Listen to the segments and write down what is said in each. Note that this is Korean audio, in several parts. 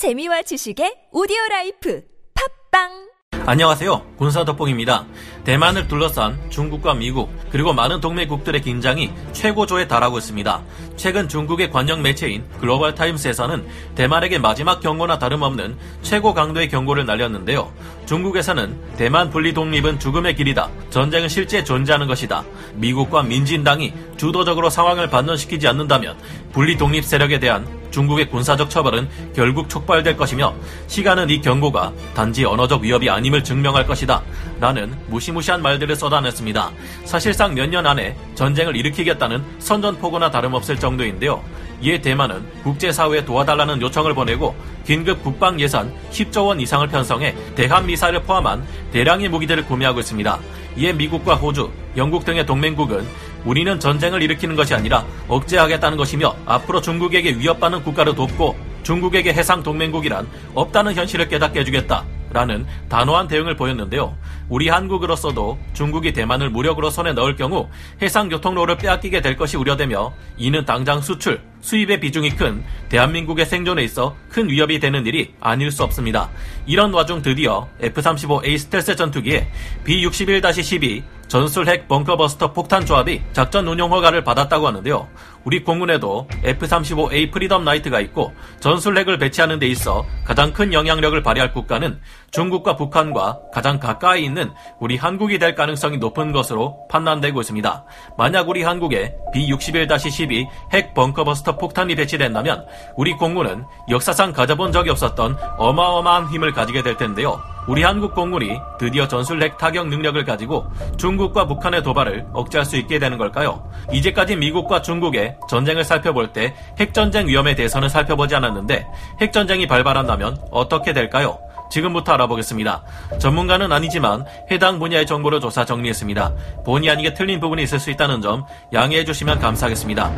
재미와 지식의 오디오 라이프 팟빵 안녕하세요. 군사 덕봉입니다. 대만을 둘러싼 중국과 미국 그리고 많은 동맹국들의 긴장이 최고조에 달하고 있습니다. 최근 중국의 관영 매체인 글로벌 타임스에서는 대만에게 마지막 경고나 다름없는 최고 강도의 경고를 날렸는데요. 중국에서는 대만 분리 독립은 죽음의 길이다. 전쟁은 실제 존재하는 것이다. 미국과 민진당이 주도적으로 상황을 반전시키지 않는다면 분리 독립 세력에 대한 중국의 군사적 처벌은 결국 촉발될 것이며 시간은 이 경고가 단지 언어적 위협이 아님을 증명할 것이다. 라는 무시무시한 말들을 쏟아냈습니다. 사실상 몇 년 안에 전쟁을 일으키겠다는 선전포고나 다름없을 정도인데요. 이에 대만은 국제사회에 도와달라는 요청을 보내고 긴급 국방 예산 10조 원 이상을 편성해 대한 미사일을 포함한 대량의 무기들을 구매하고 있습니다. 이에 미국과 호주, 영국 등의 동맹국은 우리는 전쟁을 일으키는 것이 아니라 억제하겠다는 것이며 앞으로 중국에게 위협받는 국가를 돕고 중국에게 해상 동맹국이란 없다는 현실을 깨닫게 해주겠다. 라는 단호한 대응을 보였는데요. 우리 한국으로서도 중국이 대만을 무력으로 손에 넣을 경우 해상 교통로를 빼앗기게 될 것이 우려되며 이는 당장 수출, 수입의 비중이 큰 대한민국의 생존에 있어 큰 위협이 되는 일이 아닐 수 없습니다. 이런 와중 드디어 F-35A 스텔스 전투기에 B-61-12 전술 핵 벙커버스터 폭탄 조합이 작전 운용 허가를 받았다고 하는데요. 우리 공군에도 F-35A 프리덤 나이트가 있고 전술 핵을 배치하는 데 있어 가장 큰 영향력을 발휘할 국가는 중국과 북한과 가장 가까이 있는 우리 한국이 될 가능성이 높은 것으로 판단되고 있습니다. 만약 우리 한국에 B-61-12 핵 벙커버스터 폭탄이 배치된다면 우리 공군은 역사상 가져본 적이 없었던 어마어마한 힘을 가지게 될 텐데요. 우리 한국 공군이 드디어 전술핵 타격 능력을 가지고 중국과 북한의 도발을 억제할 수 있게 되는 걸까요? 이제까지 미국과 중국의 전쟁을 살펴볼 때 핵전쟁 위험에 대해서는 살펴보지 않았는데 핵전쟁이 발발한다면 어떻게 될까요? 지금부터 알아보겠습니다. 전문가는 아니지만 해당 분야의 정보를 조사 정리했습니다. 본의 아니게 틀린 부분이 있을 수 있다는 점 양해해 주시면 감사하겠습니다.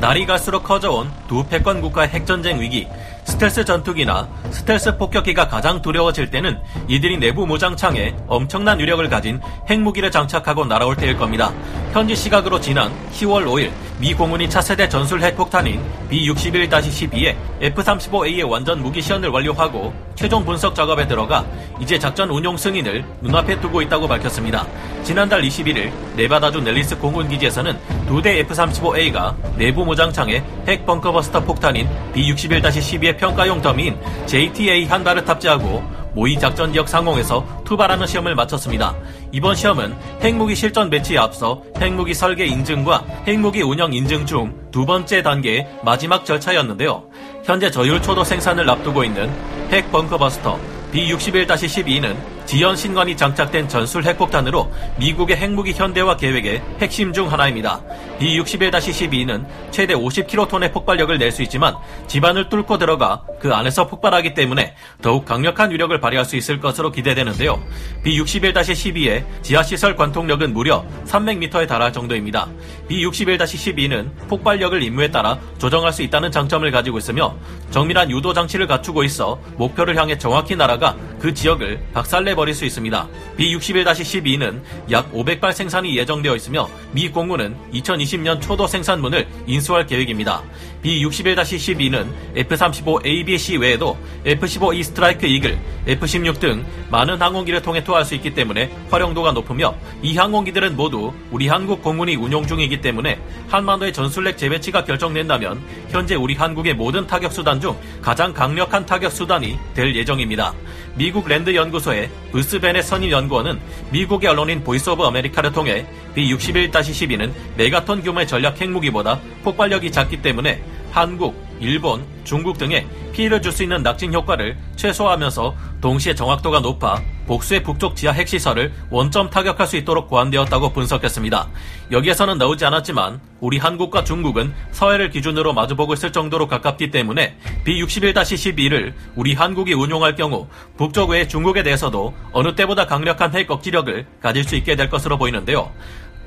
날이 갈수록 커져온 두 패권 국가의 핵전쟁 위기, 스텔스 전투기나 스텔스 폭격기가 가장 두려워질 때는 이들이 내부 무장창에 엄청난 위력을 가진 핵무기를 장착하고 날아올 때일 겁니다. 현지 시각으로 지난 10월 5일 미 공군이 차세대 전술 핵폭탄인 B-61-12에 F-35A의 완전 무기 시연을 완료하고 최종 분석 작업에 들어가 이제 작전 운용 승인을 눈앞에 두고 있다고 밝혔습니다. 지난달 21일 네바다주 넬리스 공군기지에서는 두 대 F-35A가 내부 무장창에 핵 벙커버스터 폭탄인 B-61-12의 평가용 더미인 JTA 한 발을 탑재하고 모의 작전 지역 상공에서 투발하는 시험을 마쳤습니다. 이번 시험은 핵무기 실전 배치에 앞서 핵무기 설계 인증과 핵무기 운영 인증 중 두 번째 단계의 마지막 절차였는데요. 현재 저율 초도 생산을 앞두고 있는 핵 벙커버스터 B-61-12는 지연 신관이 장착된 전술 핵폭탄으로 미국의 핵무기 현대화 계획의 핵심 중 하나입니다. B-61-12는 최대 50kton의 폭발력을 낼 수 있지만 집안을 뚫고 들어가 그 안에서 폭발하기 때문에 더욱 강력한 위력을 발휘할 수 있을 것으로 기대되는데요. B-61-12의 지하시설 관통력은 무려 300m에 달할 정도입니다. B-61-12는 폭발력을 임무에 따라 조정할 수 있다는 장점을 가지고 있으며 정밀한 유도 장치를 갖추고 있어 목표를 향해 정확히 날아가 그 지역을 박살내 버릴 수 있습니다. B-61-12는 약 500발 생산이 예정되어 있으며 미 공군은 2020년 초도 생산문을 인수할 계획입니다. B-61-12는 F-35ABC 외에도 F-15E 스트라이크 이글, F-16 등 많은 항공기를 통해 투하할 수 있기 때문에 활용도가 높으며 이 항공기들은 모두 우리 한국 공군이 운용 중이기 때문에 한반도의 전술핵 재배치가 결정된다면 현재 우리 한국의 모든 타격 수단 중 가장 강력한 타격 수단이 될 예정입니다. 미국 랜드 연구소의 브루스 베넷 선임 연구원은 미국의 언론인 보이스 오브 아메리카를 통해 B-61-12는 메가톤 규모의 전략 핵무기보다 폭발력이 작기 때문에 한국, 일본, 중국 등에 피해를 줄 수 있는 낙진 효과를 최소화하면서 동시에 정확도가 높아 복수의 북쪽 지하 핵시설을 원점 타격할 수 있도록 고안되었다고 분석했습니다. 여기에서는 나오지 않았지만 우리 한국과 중국은 서해를 기준으로 마주보고 있을 정도로 가깝기 때문에 B-61-12를 우리 한국이 운용할 경우 북쪽 외의 중국에 대해서도 어느 때보다 강력한 핵 억지력을 가질 수 있게 될 것으로 보이는데요.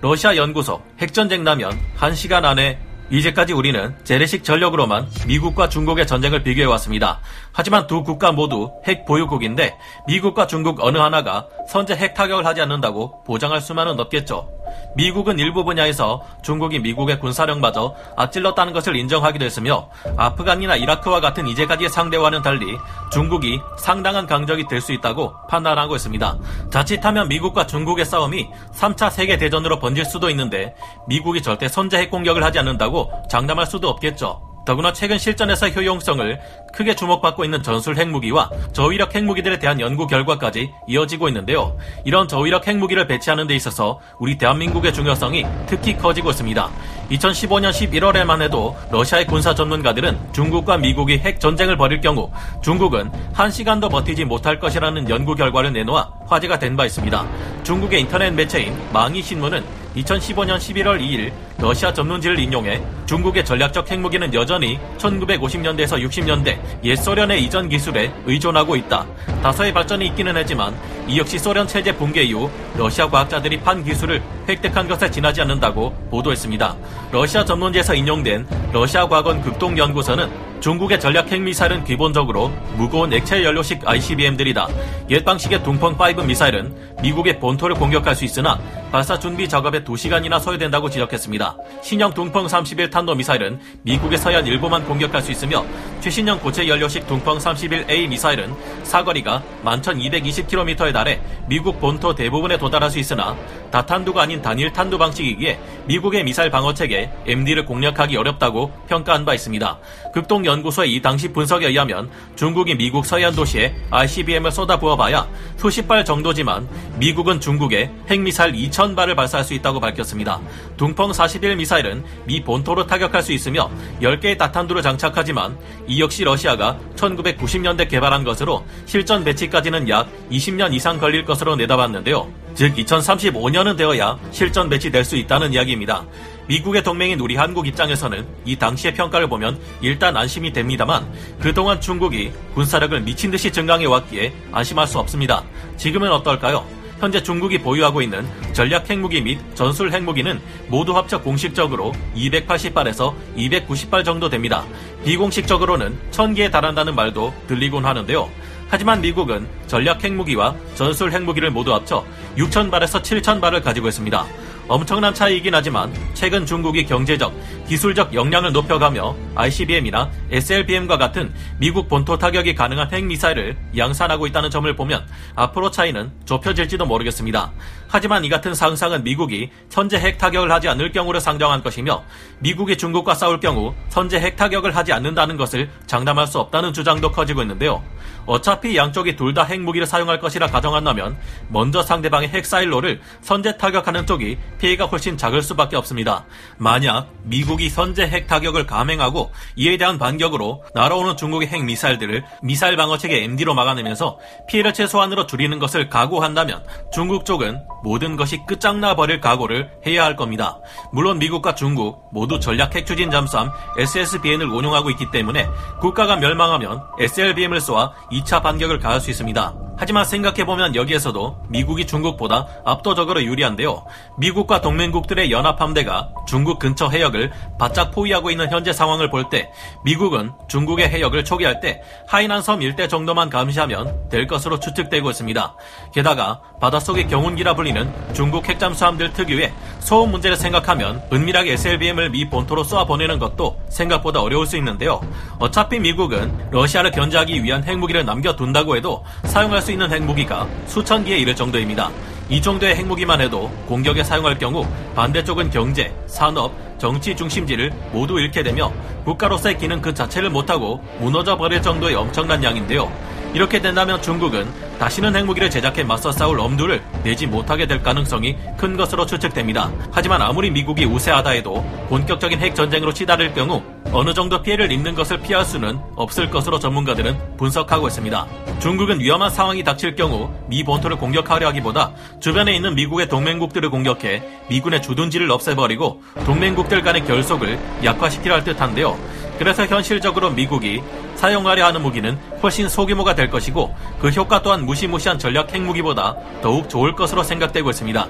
러시아 연구소 핵전쟁 나면 1시간 안에 이제까지 우리는 재래식 전력으로만 미국과 중국의 전쟁을 비교해왔습니다. 하지만 두 국가 모두 핵 보유국인데 미국과 중국 어느 하나가 선제 핵 타격을 하지 않는다고 보장할 수만은 없겠죠. 미국은 일부 분야에서 중국이 미국의 군사력마저 앞질렀다는 것을 인정하기도 했으며 아프간이나 이라크와 같은 이제까지의 상대와는 달리 중국이 상당한 강적이 될 수 있다고 판단하고 있습니다. 자칫하면 미국과 중국의 싸움이 3차 세계 대전으로 번질 수도 있는데 미국이 절대 선제 핵 공격을 하지 않는다고 장담할 수도 없겠죠. 더구나 최근 실전에서 효용성을 크게 주목받고 있는 전술 핵무기와 저위력 핵무기들에 대한 연구 결과까지 이어지고 있는데요. 이런 저위력 핵무기를 배치하는 데 있어서 우리 대한민국의 중요성이 특히 커지고 있습니다. 2015년 11월에만 해도 러시아의 군사 전문가들은 중국과 미국이 핵 전쟁을 벌일 경우 중국은 한 시간도 버티지 못할 것이라는 연구 결과를 내놓아 화제가 된 바 있습니다. 중국의 인터넷 매체인 망이 신문은 2015년 11월 2일 러시아 전문지를 인용해 중국의 전략적 핵무기는 여전히 1950년대에서 60년대 옛 소련의 이전 기술에 의존하고 있다. 다소의 발전이 있기는 했지만 이 역시 소련 체제 붕괴 이후 러시아 과학자들이 판 기술을 획득한 것에 지나지 않는다고 보도했습니다. 러시아 전문지에서 인용된 러시아 과학원 극동연구소는 중국의 전략 핵미사일은 기본적으로 무거운 액체 연료식 ICBM들이다. 옛 방식의 둥펑5 미사일은 미국의 본토를 공격할 수 있으나 발사 준비 작업에 2시간이나 소요된다고 지적했습니다. 신형 둥펑 31 탄도 미사일은 미국의 서해안 일부만 공격할 수 있으며 최신형 고체 연료식 둥펑 31A 미사일은 사거리가 11,220km에 달해 미국 본토 대부분에 도달할 수 있으나 다탄두가 아닌 단일 탄두 방식이기에 미국의 미사일 방어 체계 MD를 공략하기 어렵다고 평가한 바 있습니다. 극동 연구소의 이 당시 분석에 의하면 중국이 미국 서해안 도시에 ICBM을 쏟아부어봐야 수십 발 정도지만 미국은 중국에 핵미사일 2,000발을 발사할 수 있다고 밝혔습니다. 둥펑 41 미사일은 미 본토로 타격할 수 있으며 10개의 다탄두를 장착하지만 이 역시 러시아가 1990년대 개발한 것으로 실전 배치까지는 약 20년 이상 걸릴 것으로 내다봤는데요. 즉 2035년은 되어야 실전 배치될 수 있다는 이야기입니다. 미국의 동맹인 우리 한국 입장에서는 이 당시의 평가를 보면 일단 안심이 됩니다만 그동안 중국이 군사력을 미친 듯이 증강해 왔기에 안심할 수 없습니다. 지금은 어떨까요? 현재 중국이 보유하고 있는 전략 핵무기 및 전술 핵무기는 모두 합쳐 공식적으로 280발에서 290발 정도 됩니다. 비공식적으로는 1000개에 달한다는 말도 들리곤 하는데요. 하지만 미국은 전략 핵무기와 전술 핵무기를 모두 합쳐 6,000발에서 7,000발을 가지고 있습니다. 엄청난 차이이긴 하지만 최근 중국이 경제적, 기술적 역량을 높여가며 ICBM이나 SLBM과 같은 미국 본토 타격이 가능한 핵미사일을 양산하고 있다는 점을 보면 앞으로 차이는 좁혀질지도 모르겠습니다. 하지만 이 같은 상상은 미국이 선제 핵 타격을 하지 않을 경우를 상정한 것이며 미국이 중국과 싸울 경우 선제 핵 타격을 하지 않는다는 것을 장담할 수 없다는 주장도 커지고 있는데요. 어차피 양쪽이 둘 다 핵무기를 사용할 것이라 가정한다면 먼저 상대방의 핵사일로를 선제 타격하는 쪽이 피해가 훨씬 작을 수밖에 없습니다. 만약 미국이 선제 핵 타격을 감행하고 이에 대한 반격으로 날아오는 중국의 핵 미사일들을 미사일 방어 체계 MD로 막아내면서 피해를 최소한으로 줄이는 것을 각오한다면 중국 쪽은 모든 것이 끝장나 버릴 각오를 해야 할 겁니다. 물론 미국과 중국 모두 전략 핵 추진 잠수함 SSBN을 운용하고 있기 때문에 국가가 멸망하면 SLBM을 쏘아 2차 반격을 가할 수 있습니다. 하지만 생각해보면 여기에서도 미국이 중국보다 압도적으로 유리한데요. 미국과 동맹국들의 연합함대가 중국 근처 해역을 바짝 포위하고 있는 현재 상황을 볼 때 미국은 중국의 해역을 초기할 때 하이난 섬 일대 정도만 감시하면 될 것으로 추측되고 있습니다. 게다가 바닷속의 경운기라 불리는 중국 핵잠수함들 특유의 소음 문제를 생각하면 은밀하게 SLBM을 미 본토로 쏘아 보내는 것도 생각보다 어려울 수 있는데요. 어차피 미국은 러시아를 견제하기 위한 핵무기를 남겨둔다고 해도 사용할 수 있는 핵무기가 수천 개에 이를 정도입니다. 이 정도의 핵무기만 해도 공격에 사용할 경우 반대쪽은 경제, 산업, 정치 중심지를 모두 잃게 되며 국가로서의 기능 그 자체를 못하고 무너져 버릴 정도의 엄청난 양인데요. 이렇게 된다면 중국은 다시는 핵무기를 제작해 맞서 싸울 엄두를 내지 못하게 될 가능성이 큰 것으로 추측됩니다. 하지만 아무리 미국이 우세하다 해도 본격적인 핵 전쟁으로 치달을 경우 어느 정도 피해를 입는 것을 피할 수는 없을 것으로 전문가들은 분석하고 있습니다. 중국은 위험한 상황이 닥칠 경우 미 본토를 공격하려 하기보다 주변에 있는 미국의 동맹국들을 공격해 미군의 주둔지를 없애버리고 동맹국들 간의 결속을 약화시키려 할 듯한데요. 그래서 현실적으로 미국이 사용하려 하는 무기는 훨씬 소규모가 될 것이고 그 효과 또한 무시무시한 전략 핵무기보다 더욱 좋을 것으로 생각되고 있습니다.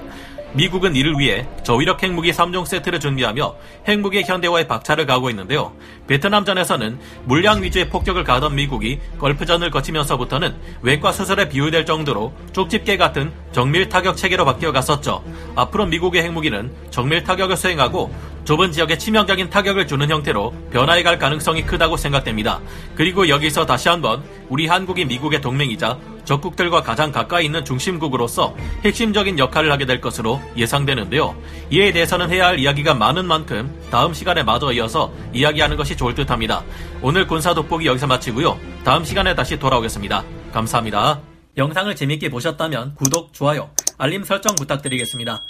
미국은 이를 위해 저위력 핵무기 3종 세트를 준비하며 핵무기 현대화에 박차를 가하고 있는데요. 베트남전에서는 물량 위주의 폭격을 가던 미국이 걸프전을 거치면서부터는 외과 수술에 비유될 정도로 쪽집게 같은 정밀 타격 체계로 바뀌어 갔었죠. 앞으로 미국의 핵무기는 정밀 타격을 수행하고 좁은 지역에 치명적인 타격을 주는 형태로 변화해 갈 가능성이 크다고 생각됩니다. 그리고 여기서 다시 한번 우리 한국이 미국의 동맹이자 적국들과 가장 가까이 있는 중심국으로서 핵심적인 역할을 하게 될 것으로 예상되는데요. 이에 대해서는 해야 할 이야기가 많은 만큼 다음 시간에 마저 이어서 이야기하는 것이 좋을 듯 합니다. 오늘 군사 돋보기 여기서 마치고요. 다음 시간에 다시 돌아오겠습니다. 감사합니다. 영상을 재밌게 보셨다면 구독, 좋아요, 알림 설정 부탁드리겠습니다.